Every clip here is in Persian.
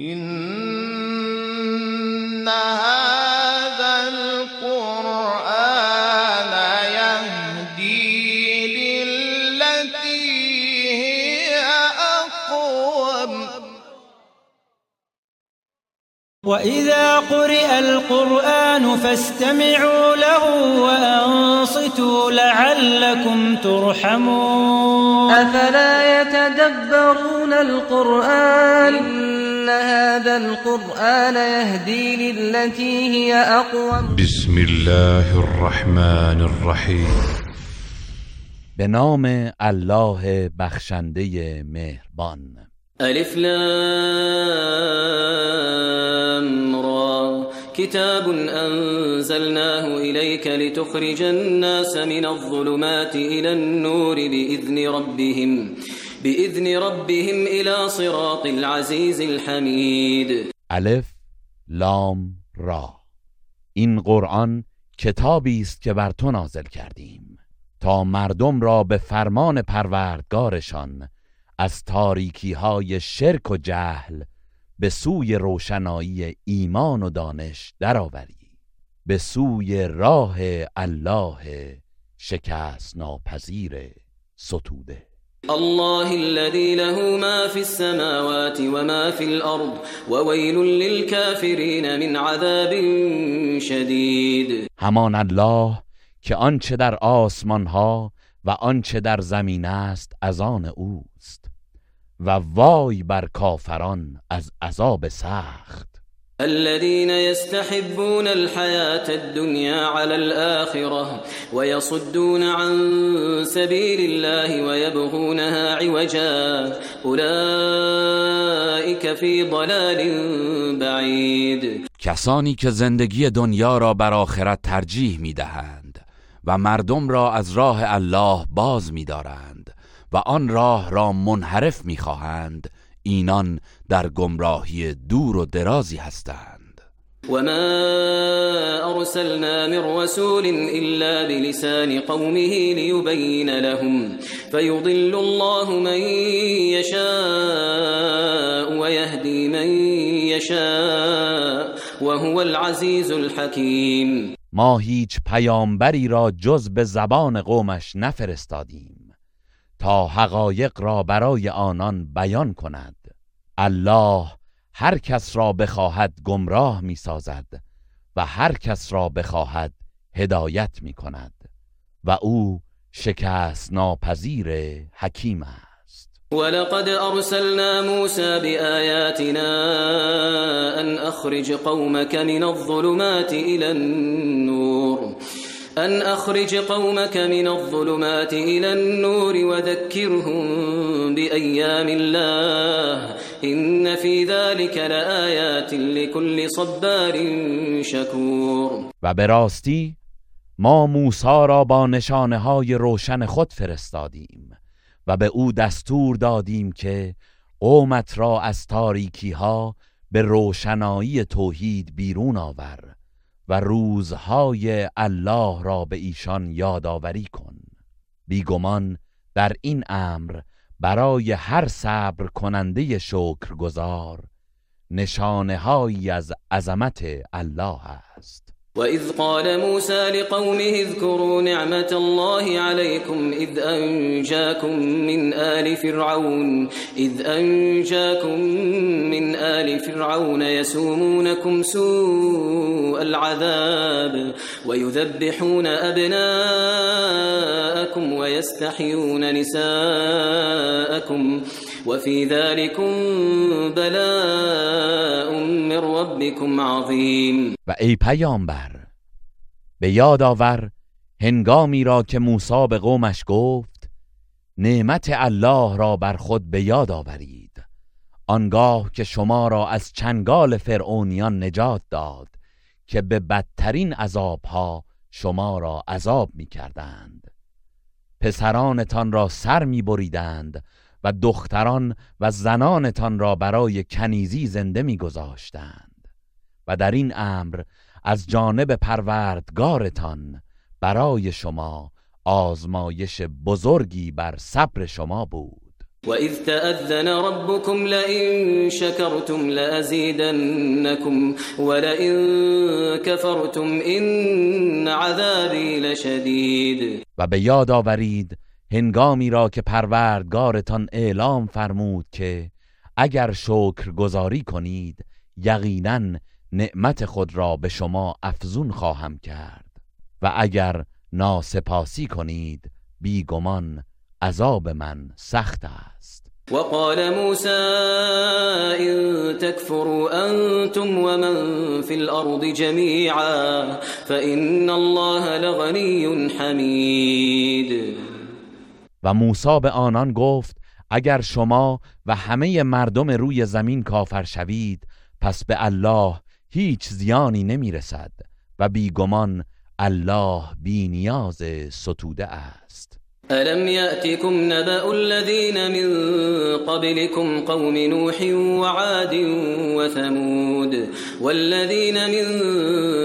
إن هذا القرآن يهدي للتي هي أقوم. وإذا قرئ القرآن فاستمعوا له وأنصتوا لعلكم ترحمون. أفلا يتدبرون القرآن؟ هذا القرآن يهدي للتي هي أقوم. بسم الله الرحمن الرحیم به نام الله بخشنده مهربان. ألف لام را. كتاب أنزلناه إليك لتخرج الناس من الظلمات إلى النور بإذن ربهم. بإذن ربهم إلى صراط العزيز الحميد. الف لام را. این قرآن کتابی است که بر تو نازل کردیم. تا مردم را به فرمان پروردگارشان از تاریکی های شرک و جهل به سوی روشنایی ایمان و دانش درآوری. به سوی راه الله شکست ناپذیر ستوده. الله الذي له ما في السماوات وما في الأرض وويل للكافرين من عذاب شديد. همان الله که آنچه در آسمان ها و آنچه در زمین است از آن اوست و وای بر کافران از عذاب سخت. الذين يستحبون الحياة الدنيا على الآخرة ويصدون عن سبيل الله ويبغونها عوجا. أولئك في ضلال بعيد. کسانی که زندگی دنیا را بر آخرت ترجیح می دهند و مردم را از راه الله باز می دارند و آن راه را منحرف می خواهند اینان در گمراهی دور و درازی هستند. وما أرسلنا من رسول إلا بلسان قومه ليبين لهم فيضل الله من يشاء ويهدي من يشاء وهو العزيز الحكيم ما هیچ پیامبری را جز به زبان قومش نفرستادیم. تا حقایق را برای آنان بیان کند. الله هر کس را بخواهد گمراه می سازد و هر کس را بخواهد هدایت می کند و او شکست ناپذیر حکیم است. ولقد أرسلنا موسى بآياتنا أن أخرج قومك من الظلمات إلى النور. أن أخرج قومك من الظلمات إلى النور وذكرهم بأيام الله. إن في ذلك لآيات لكل صبار شكور. و به راستی ما موسی را با نشانه های روشن خود فرستادیم و به او دستور دادیم که قومت را از تاریکی ها به روشنایی توحید بیرون آور و روزهای الله را به ایشان یادآوری کن. بیگمان در این امر برای هر صبر کننده شکرگزار نشانه هایی از عظمت الله است. وإذ قال موسى لقومه اذكروا نعمة الله عليكم إذ أنجاكم من آل فرعون إذ أنجاكم من آل فرعون يسومونكم سوء العذاب ويذبحون أبناءكم ويستحيون نساءكم وفي ذلكم بلاء من ربكم عظيم. و ای پیامبر به یاد آور هنگامی را که موسی به قومش گفت نعمت الله را بر خود به یاد آورید. آنگاه که شما را از چنگال فرعونیان نجات داد که به بدترین عذابها شما را عذاب می کردند پسرانتان را سر می بریدند و دختران و زنانتان را برای کنیزی زنده می گذاشتند و در این امر از جانب پروردگارتان برای شما آزمایش بزرگی بر صبر شما بود. وإذ تأذن ربكم لئن شكرتم لأزيدنكم ولئن كفرتم إن عذابي لشديد و به یاد آورید هنگامی را که پروردگارتان اعلام فرمود که اگر شکر گذاری کنید یقینا نعمت خود را به شما افزون خواهم کرد. و اگر ناسپاسی کنید بیگمان عذاب من سخت است. وقال موسى إن تكفروا أنتم ومن في الأرض جميعا فإن الله لغني حمید. و موسی به آنان گفت اگر شما و همه مردم روی زمین کافر شوید پس به الله هیچ زیانی نمی‌رسد و بیگمان الله بی نیاز ستوده است. ألم يأتكم نبأ الذين من قبلكم قوم نوح وعاد وثمود والذين من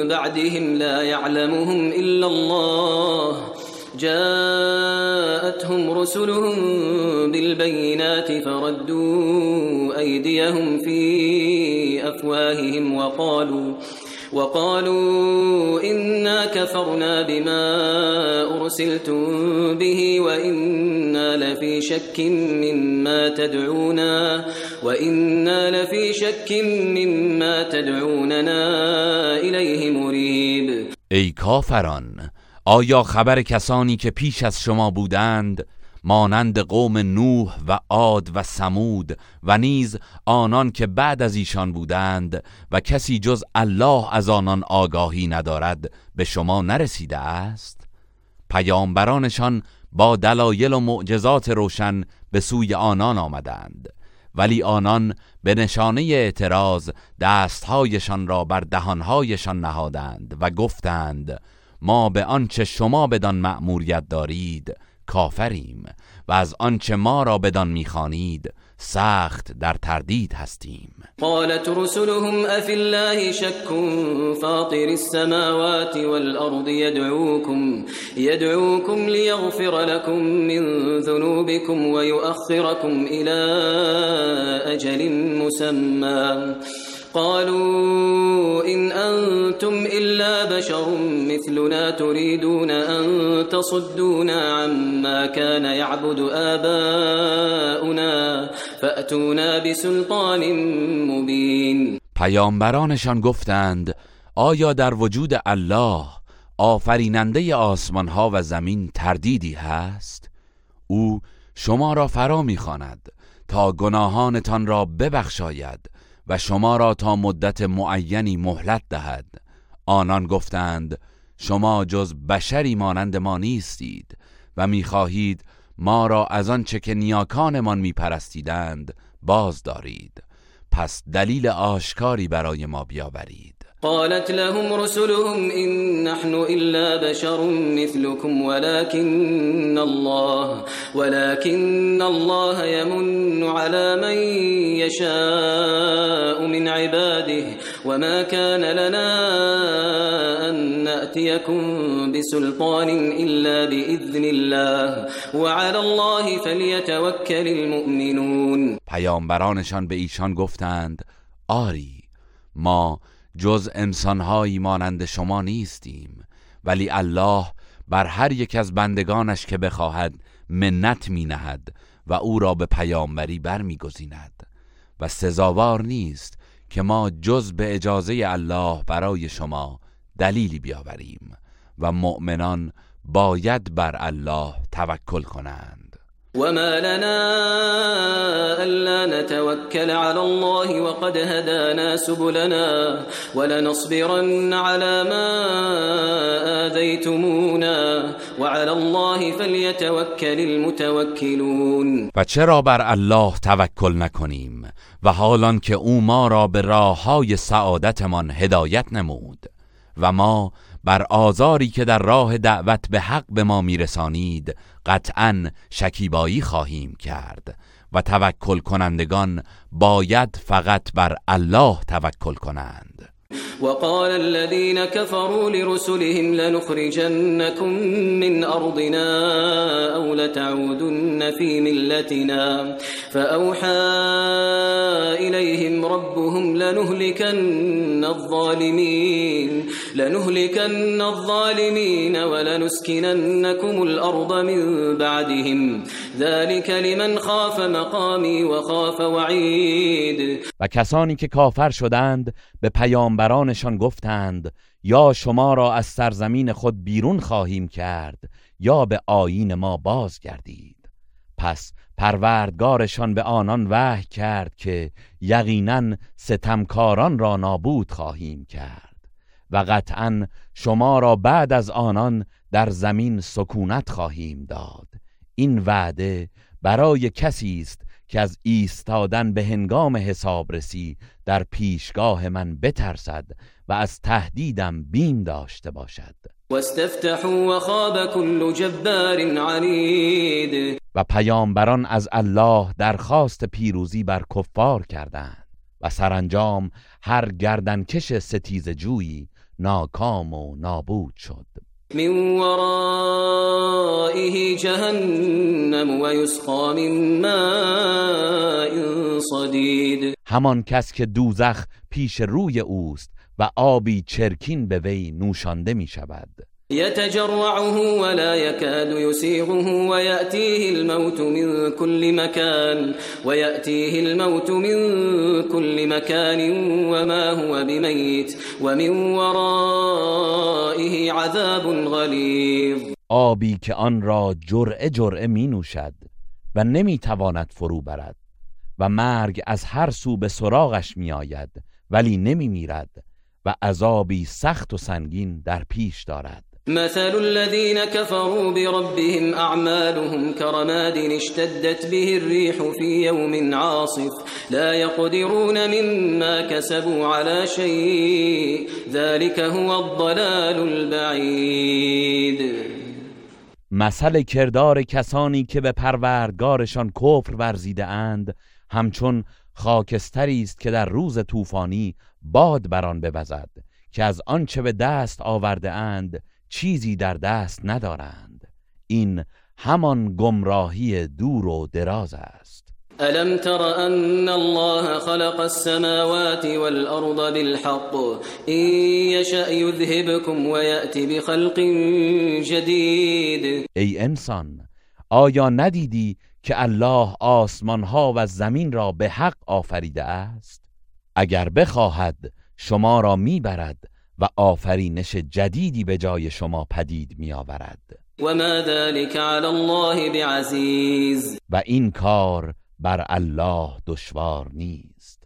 بعدهم لا يعلمهم إلا الله جاءتهم رسلهم بالبينات فردوا أيديهم في أفواههم وقالوا وقالوا إنا كفرنا بما أرسلتم به وإنا لفي شك مما تدعونا وإنا لفي شك مما تدعوننا إليه مريب. ای کافران آیا خبر کسانی که پیش از شما بودند مانند قوم نوح و عاد و سمود و نیز آنان که بعد از ایشان بودند و کسی جز الله از آنان آگاهی ندارد به شما نرسیده است؟ پیامبرانشان با دلایل و معجزات روشن به سوی آنان آمدند ولی آنان به نشانه اعتراض دستهایشان را بر دهانهایشان نهادند و گفتند ما به آنچه شما بدان مأموریت دارید کافریم و از آنچه ما را بدان می‌خوانید سخت در تردید هستیم. قالت رسلهم أفي الله شك فاطر السماوات والأرض يدعوكم يدعوكم ليغفر لكم من ذنوبكم ويؤخركم إلى أجل مسمى. قالوا إن أنتم إلا بشر مثلنا تريدون أن تصدونا عما كان يعبد آباؤنا فأتونا بسلطان مبين. پیامبرانشان گفتند آیا در وجود الله آفریننده آسمان ها و زمین تردیدی هست؟ او شما را فرا می‌خواند تا گناهانتان را ببخشاید و شما را تا مدت معینی مهلت دهد. آنان گفتند شما جز بشری مانند ما نیستید و می‌خواهید ما را از آنچه که نیاکانمان میپرستیدند باز دارید. پس دلیل آشکاری برای ما بیاورید. قالت لهم رسلهم إن نحن إلا بشر مثلكم ولكن الله ولكن الله يمن على من يشاء. عباده وما كان لنا أن نأتيكم بسلطان إلا بإذن الله وعلى الله فليتوكل المؤمنون. پیامبرانشان به ایشان گفتند آری ما جز انسانهایی مانند شما نیستیم ولی الله بر هر یک از بندگانش که بخواهد منت می نهد و او را به پیامبری برمیگزیند. و سزاوار نیست که ما جز به اجازه الله برای شما دلیلی بیاوریم و مؤمنان باید بر الله توکل کنند. وما لنا ألا نتوكل على الله وقد هدانا سبلنا ولنصبرن على ما آذيتمونا وعلى الله فليتوكل المتوكلون و چرا بر الله توکل نکنیم و حالان که او ما را به راه های سعادتمان هدایت نمود و ما بر آزاری که در راه دعوت به حق به ما میرسانید قطعا شکیبایی خواهیم کرد و توکل کنندگان باید فقط بر الله توکل کنند. وقال الذين كفروا لرسلهم لنخرجنكم من أرضنا أو لتعودن في ملتنا. فأوحى إليهم ربهم لنهلكن الظالمين لنهلكن الظالمين ولنسكننكم الأرض من بعدهم. ذلك لمن خاف مقامي وخاف وعید و کسانی که کافر شدند به پیامبرانشان گفتند یا شما را از سرزمین خود بیرون خواهیم کرد یا به آیین ما بازگردید. پس پروردگارشان به آنان وحی کرد که یقینا ستمکاران را نابود خواهیم کرد و قطعا شما را بعد از آنان در زمین سکونت خواهیم داد. این وعده برای کسی است که از ایستادن به هنگام حسابرسی در پیشگاه من بترسد و از تهدیدم بیم داشته باشد. واستفتحوا وخاب كل جبار عنید و پیامبران از الله درخواست پیروزی بر کفار کردند و سرانجام هر گردنکش ستیز جویی ناکام و نابود شد. من ورائه جهنم ويسقى من ماء صدید همان کس که دوزخ پیش روی اوست و آبی چرکین به وی نوشانده می شود يتجرعه ولا يكاد يسيغه ويأتيه الموت من كل مكان ويأتيه الموت من كل مكان وما هو بميت ومن ورائه عذاب غلیظ آبی که آن را جرعه جرعه می نوشد و نمی تواند فرو برد و مرگ از هر سو به سراغش می آید ولی نمی میرد و عذابی سخت و سنگین در پیش دارد. مثل الذين كفروا بربهم أعمالهم كرماد اشتدت به الريح في يوم عاصف. لا يقدرون مما كسبوا على شيء. ذلك هو الضلال البعيد. مثل کردار کسانی که به پروردگارشان کفر ورزیده اند همچون خاکستری است که در روز طوفانی باد بران بوزد که از آنچه به دست آورده اند چیزی در دست ندارند. این همان گمراهی دور و دراز است. الم تر ان الله خلق السماوات والارض بالحق. ان يشأ يذهبكم ويأتي بخلق جدید ای انسان آیا ندیدی که الله آسمان ها و زمین را به حق آفریده است؟ اگر بخواهد شما را می‌برد و آفرینش جدیدی به جای شما پدید می آورد و ما ذلك علی الله بعزیز. و این کار بر الله دشوار نیست.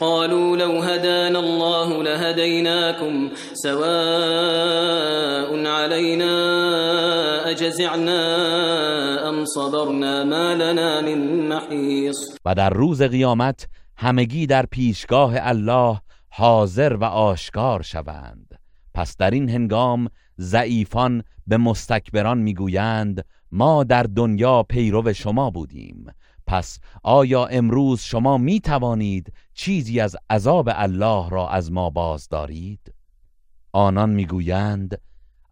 قالوا لو هدانا الله لهديناكم سواء علينا أجزعنا ام صبرنا ما لنا من محیص و در روز قیامت همگی در پیشگاه الله حاضر و آشکار شوند. پس در این هنگام ضعیفان به مستکبران می‌گویند ما در دنیا پیرو شما بودیم. پس آیا امروز شما می توانید چیزی از عذاب الله را از ما باز دارید؟ آنان می‌گویند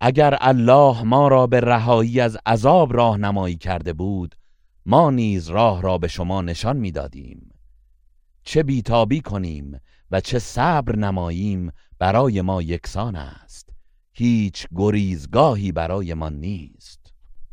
اگر الله ما را به رهایی از عذاب راهنمایی کرده بود ما نیز راه را به شما نشان می‌دادیم. چه بیتابی کنیم و چه صبر نماییم برای ما یکسان است. هیچ گریزگاهی برای ما نیست.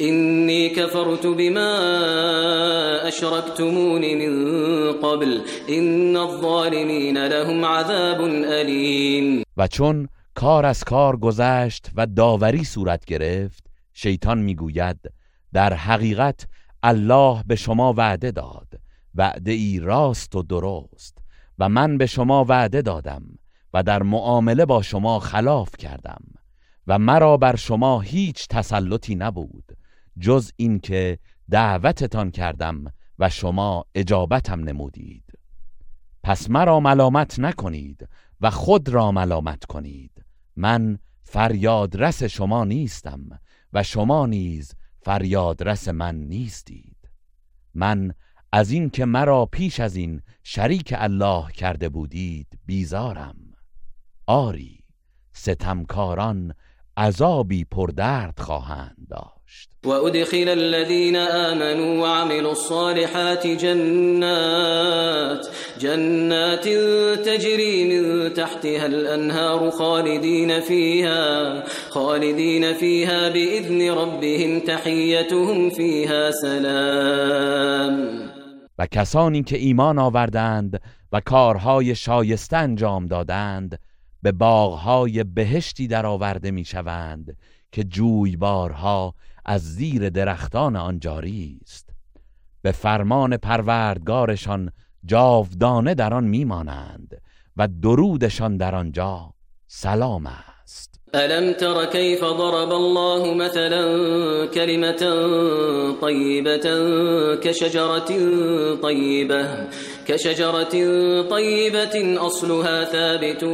إني كفرت بما أشركتمون من قبل. إن الظالمين لهم عذاب أليم. و چون کار از کار گذشت و داوری صورت گرفت شیطان می‌گوید در حقیقت الله به شما وعده داد. وعده ای راست و درست. و من به شما وعده دادم و در معامله با شما خلاف کردم. و مرا بر شما هیچ تسلطی نبود. جز اینکه دعوتتان کردم و شما اجابتم نمودید. پس مرا ملامت نکنید و خود را ملامت کنید. من فریادرس شما نیستم و شما نیز فریادرس من نیستید. من از این که مرا پیش از این شریک الله کرده بودید بیزارم. آری ستمکاران عذابی پردرد خواهند داشت. وأدخل الذين آمنوا وعملوا الصالحات جنات جنات تجري من تحتها الأنهار خالدين فيها خالدين فيها بإذن ربهم تحيتهم فيها سلام. و کسانی که ایمان آوردند و کارهای شایسته انجام دادند به باغهای بهشتی درآورده می‌شوند که جویبارها از زیر درختان آن جاری است. به فرمان پروردگارشان جاودانه در آن میمانند و درودشان در آنجا سلام است. ألم تر كيف ضرب الله مثلا كلمة طيبة كشجرة طيبة كشجرة طيبة أصلها ثابت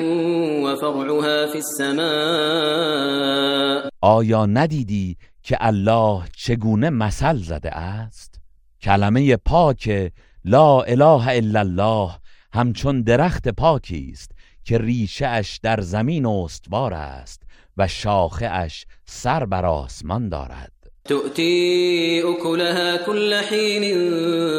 وفرعها في السماء. آیا ندیدی که الله چگونه مثل زده است؟ کلمه پاک لا اله الا الله همچون درخت پاکی است که ریشه اش در زمین استوار است و شاخه اش سر بر آسمان دارد. تؤتي أكلها كل حين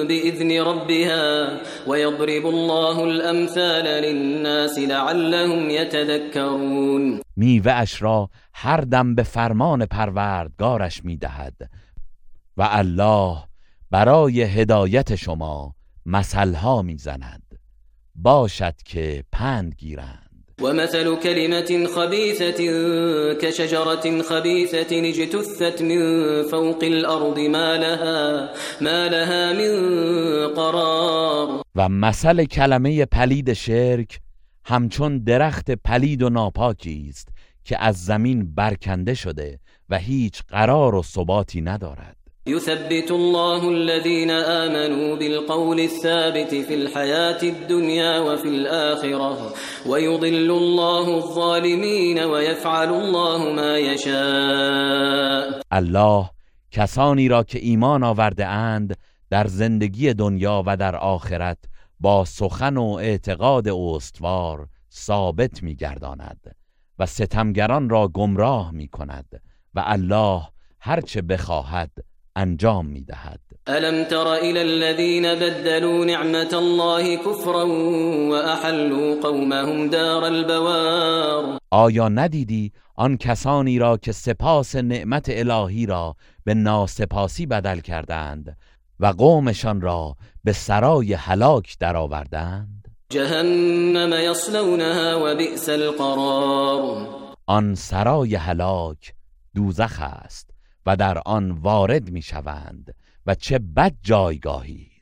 بإذن ربها ويضرب الله الأمثال للناس لعلهم يتذكرون میوه اش را هر دم به فرمان پروردگارش می‌دهد. و الله برای هدایت شما مثلها می‌زند. باشد که پند گیرند. ومثل كلمة خبيثة كشجرة خبيثة اجتثت من فوق الأرض ما لها, ما لها من قرار. و مثل کلمه پلید شرک همچون درخت پلید و ناپاکی است که از زمین برکنده شده و هیچ قرار و ثباتی ندارد. يثبت الله الذين آمنوا بالقول الثابت في الحياة الدنيا وفي الآخرة ويضل الله الظالمين ويفعل الله ما يشاء الله کسانی را که ایمان آورده اند در زندگی دنیا و در آخرت با سخن و اعتقاد استوار ثابت میگرداند و ستمگران را گمراه می کند و الله هرچه بخواهد انجام می دهد ألم تر إلى الذين بدلوا نعمة الله كفرا وأحلوا قومهم دار البوار؟ آیا ندیدی آن کسانی را که سپاس نعمت الهی را به ناسپاسی بدل کردند و قومشان را به سرای هلاک درآوردند. جهنم يصلونها وبئس القرار. آن سرای هلاک دوزخ است و در آن وارد می‌شوند و چه بد جایگاهی!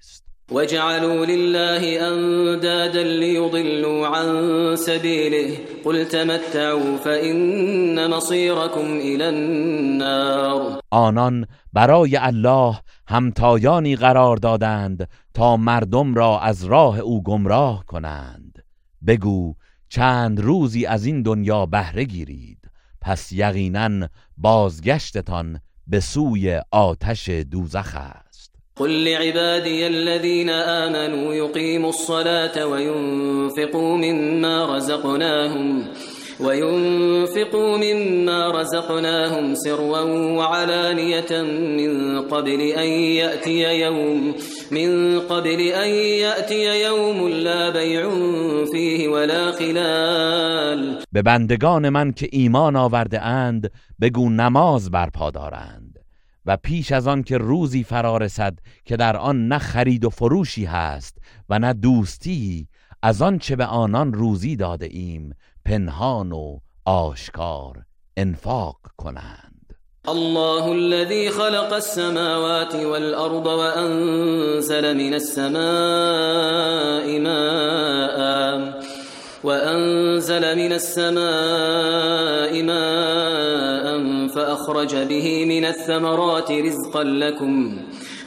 وجعلوا لله اندادا ليضلوا عن سبيله قل تمتعوا فإن مصيركم إلى النار آنان برای الله همتایانی قرار دادند تا مردم را از راه او گمراه کنند. بگو چند روزی از این دنیا بهره گیرید. پس یقینا بازگشتتان به سوی آتش دوزخ است. قل لعبادي الذين آمنوا يقيموا الصلاة وينفقوا مما رزقناهم وينفقوا مما رزقناهم سرا وعلانية من قبل أن يأتي يوم من قبل أن يأتي يوم لا بيع فيه ولا خلال. به بندگان من که ایمان آورده اند بگو نماز برپا دارند. و پیش از آن که روزی فرا رسد که در آن نه خرید و فروشی هست و نه دوستی از آن چه به آنان روزی داده ایم پنهان و آشکار انفاق کنند. الله الذي خلق السماوات والأرض وأنزل من السماء ماء. وأنزل من السماء ماء فأخرج به من الثمرات رزقا لكم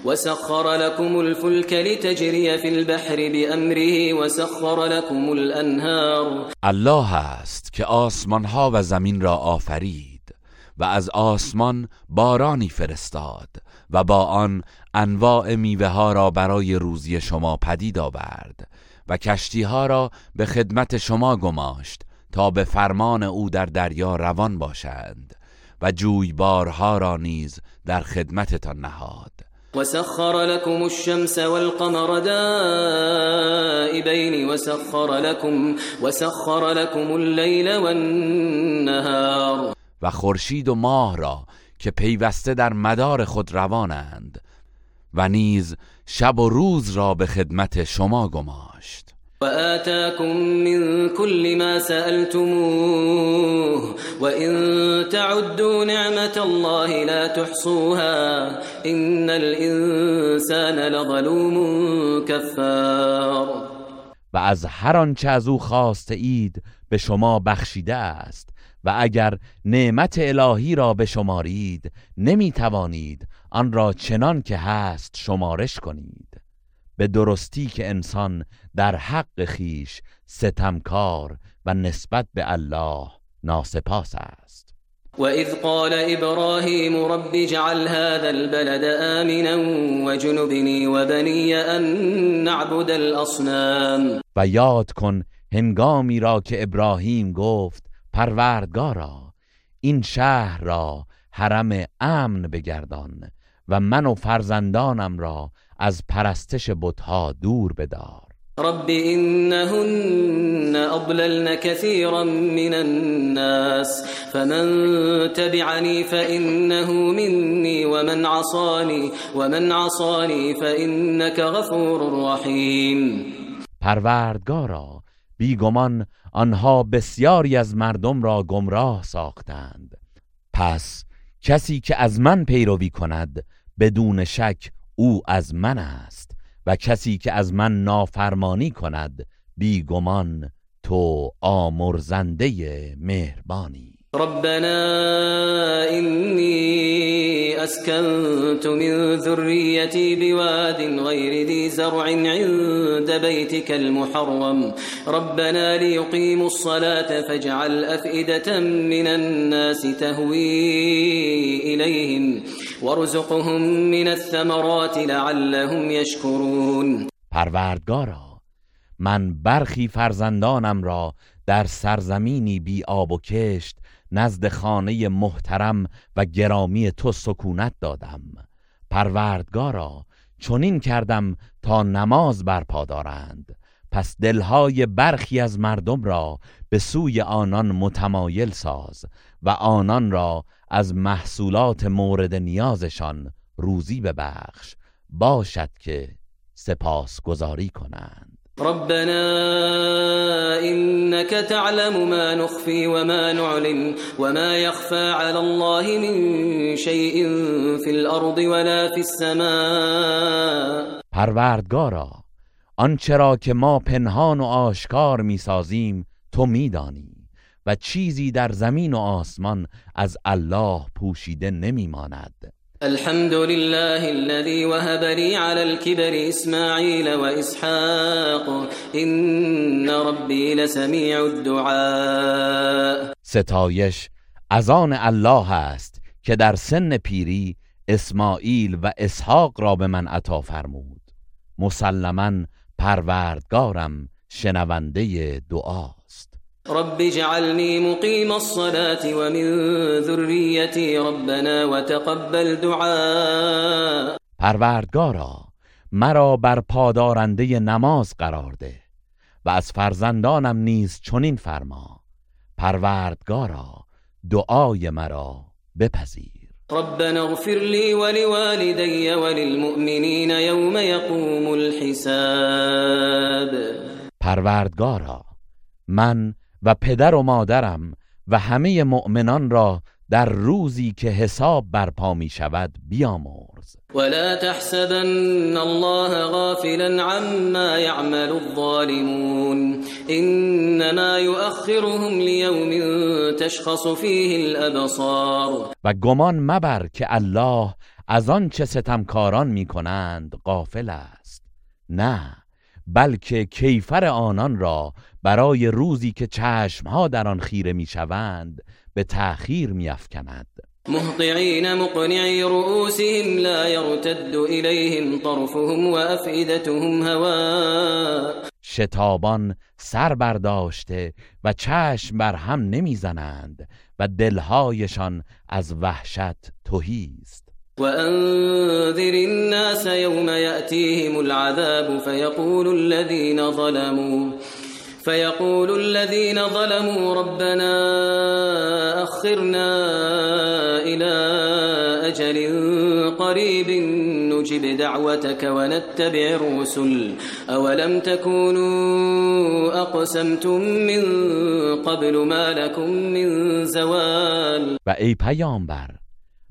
وسخر لكم الفلك لتجري في البحر بأمره وسخر لكم الأنهار. الله است که آسمان ها و زمین را آفرید و از آسمان بارانی فرستاد و با آن انواع میوه ها را برای روزی شما پدید آورد و کشتی ها را به خدمت شما گماشت تا به فرمان او در دریا روان باشند و جویبارها را نیز در خدمتتان نهاد. وسخر لكم الشمس والقمر دائبين وسخر لكم وسخر لكم الليل والنهار. و خورشید و ماه را که پیوسته در مدار خود روانند و نیز شب و روز را به خدمت شما گماشت. وآتاكم من كل ما سألتموه وإن تعدوا نعمة الله لا تحصوها إن الإنسان لظلوم كفار و از هر آنچه از او خواسته اید به شما بخشیده است و اگر نعمت الهی را به شمارید نمی توانید آن را چنان که هست شمارش کنید. به درستی که انسان در حق خیش ستمکار و نسبت به الله ناسپاس است. وإذ قال إبراهيم رب اجعل هذا البلد آمنا وجنبني وبني أن نعبد الأصنام. و یاد کن هنگامی را که ابراهیم گفت پروردگارا این شهر را حرم امن بگردان و من و فرزندانم را از پرستش بتها دور بدار. رب إنهن أضللن كثيرا من الناس فمن تبعني فإنه مني ومن عصاني ومن عصاني فإنك غفور رحيم. پروردگارا بیگمان آنها بسیاری از مردم را گمراه ساختند. پس کسی که از من پیروی کند بدون شک او از من است و کسی که از من نافرمانی کند بیگمان تو آمرزنده مهربانی. ربنا إني أسكنت من ذريتي بواد غير ذي زرع عند بيتك المحرم. ربنا ليقيموا الصلاة فاجعل أفئدة من الناس تهوي إليهم. وارزقهم من الثمرات لعلهم يشكرون پروردگارا من برخی فرزندانم را در سرزمینی بی آب و کشت نزد خانه محترم و گرامی تو سکونت دادم. پروردگارا چنین کردم تا نماز برپا دارند. پس دلهای برخی از مردم را به سوی آنان متمایل ساز و آنان را از محصولات مورد نیازشان روزی ببخش باشد که سپاس گذاری کنند. ربنا إنك تعلم ما نخفي وما نعلن وما يخفى على الله من شيء في الأرض ولا في السماء. پروردگارا آنچه را که ما پنهان و آشکار می‌سازیم تو میدانی. و چیزی در زمین و آسمان از الله پوشیده نمیماند. الحمد لله الذي وهب لي على الكبر إسماعيل وإسحاق إن ربي لسميع الدعاء. ستایش از آن الله است که در سن پیری اسماعیل و اسحاق را به من عطا فرمود. مسلما پروردگارم شنونده دعاست رب اجعلني مقيم الصلاة ومن ذريتي ربنا وتقبل دعاء پروردگارا مرا بر پادارنده نماز قرار ده و از فرزندانم نیز چنین فرما. پروردگارا دعای مرا بپذیر. ربنا اغفر لي ولوالدي وللمؤمنين يوم يقوم الحساب. پروردگارا من و پدر و مادرم و همه مؤمنان را در روزی که حساب برپا می شود بیامرز. ولا تحسبن الله غافلا عما يعمل الظالمون. انما يؤخرهم ليوم تشخص فيه الابصار و گمان مبر که الله از آن چه ستمکاران می کنند غافل است. نه بلکه کیفر آنان را برای روزی که چشمها در آن خیره می‌شوند به تأخیر میافکند. مهطعين مقنعي رؤوسهم لا يرتد إليهم طرفهم وأفئدتهم هواء شتابان سر برداشته و چشم بر هم نمی‌زنند و دلهایشان از وحشت تهی است وأنذر الناس يوم يأتيهم العذاب فيقول الذين ظلموا. فيقول الذين ظلموا ربنا أخرنا إلى أجل قريب نجب دعوتك ونتبع الرسل. أولم تكونوا أقسمتم من قبل ما لكم من زوال؟ و ای پیامبر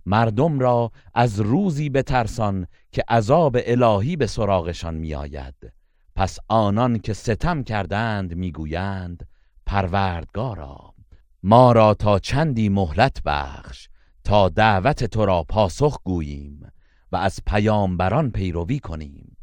مردم را از روزی بترسان که عذاب الهی به سراغشان میآید. پس آنان که ستم کردند می‌گویند پروردگارا ما را تا چندی مهلت بخش تا دعوت تو را پاسخ گوییم و از پیامبران پیروی کنیم.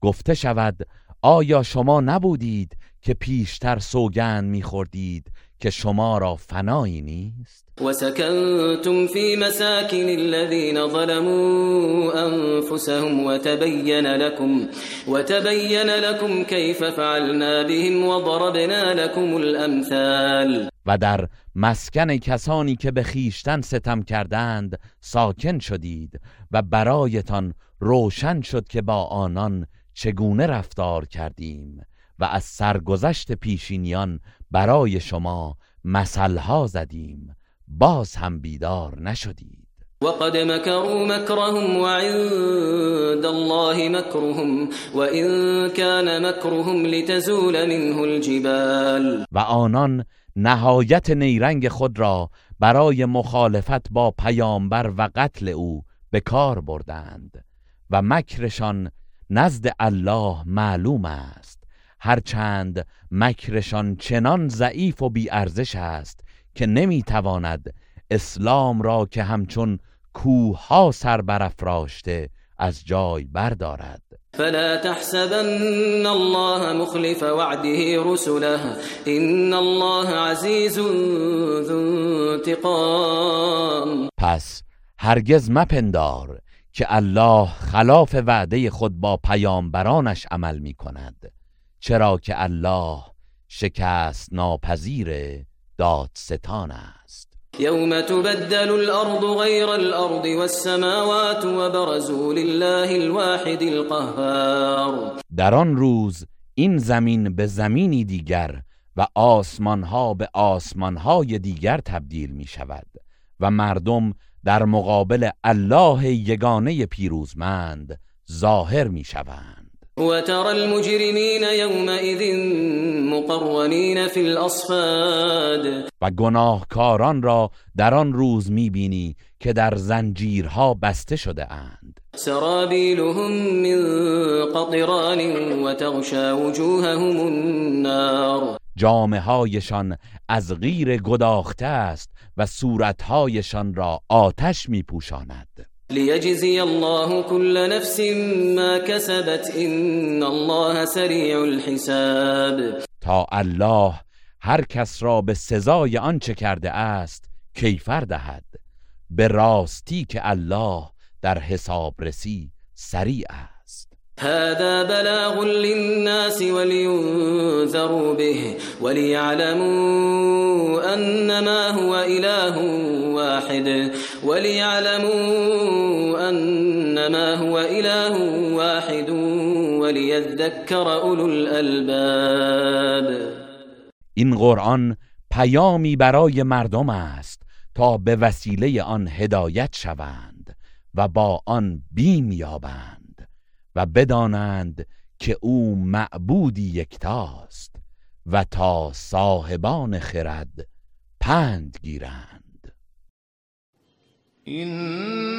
گفته شود آیا شما نبودید که پیشتر سوگند میخوردید که شما را فنایی نیست؟ وسكنتم في مساكن الذين ظلموا أنفسهم وتبين لكم وتبين لكم كيف فعلنا بهم وضربنا لكم الأمثال و در مسکن کسانی که به خیشتن ستم کردند ساکن شدید و برایتان روشن شد که با آنان چگونه رفتار کردیم. و از سرگذشت پیشینیان برای شما مثلها زدیم. باز هم بیدار نشدید. وقد مكروا مكرهم وعند الله مكرهم وإن كان مكرهم لتزول منه الجبال. و آنان نهایت نیرنگ خود را برای مخالفت با پیامبر و قتل او به کار بردند و مکرشان نزد الله معلوم است. هرچند مکرشان چنان ضعیف و بیارزش است که نمی‌تواند اسلام را که همچون کوه سر برافراشته از جای بردارد. فلا تحسبن الله مخلف وعده رسله ان الله عزیز ذو انتقام. پس هرگز مپندار که الله خلاف وعده خود با پیامبرانش عمل می کند چرا که الله شکست ناپذیر دادستان است. يوم تبدل الأرض غير الأرض والسماوات وبرزوا لله الواحد القهار. در آن روز این زمین به زمینی دیگر و آسمانها به آسمانهای دیگر تبدیل می شود و مردم در مقابل الله یگانه پیروزمند ظاهر می شوند. وترى المجرمين يومئذ مقرنين في الأصفاد. و گناهکاران را در آن روز می‌بینی که در زنجیرها بسته شده اند. سرابيلهم من قطران وتغشى وجوههم النار. جامه هایشان از غیر گداخته است و صورتهایشان را آتش میپوشاند. ليجزي الله كل نفس ما كسبت إن الله سريع الحساب. تا الله هر کس را به سزای آنچه کرده است کیفر دهد. به راستی که الله در حسابرسی سریع است. هذا بلاغ للناس ولينذروا به وليعلموا أنما هو إله واحد. وليعلموا أنما هو إله واحد وليذكر أولو الألباب. این قرآن پیامی برای مردم است تا به وسیله آن هدایت شوند و با آن بیم یابند و بدانند که او معبودی یکتاست و تا صاحبان خرد پند گیرند. إنها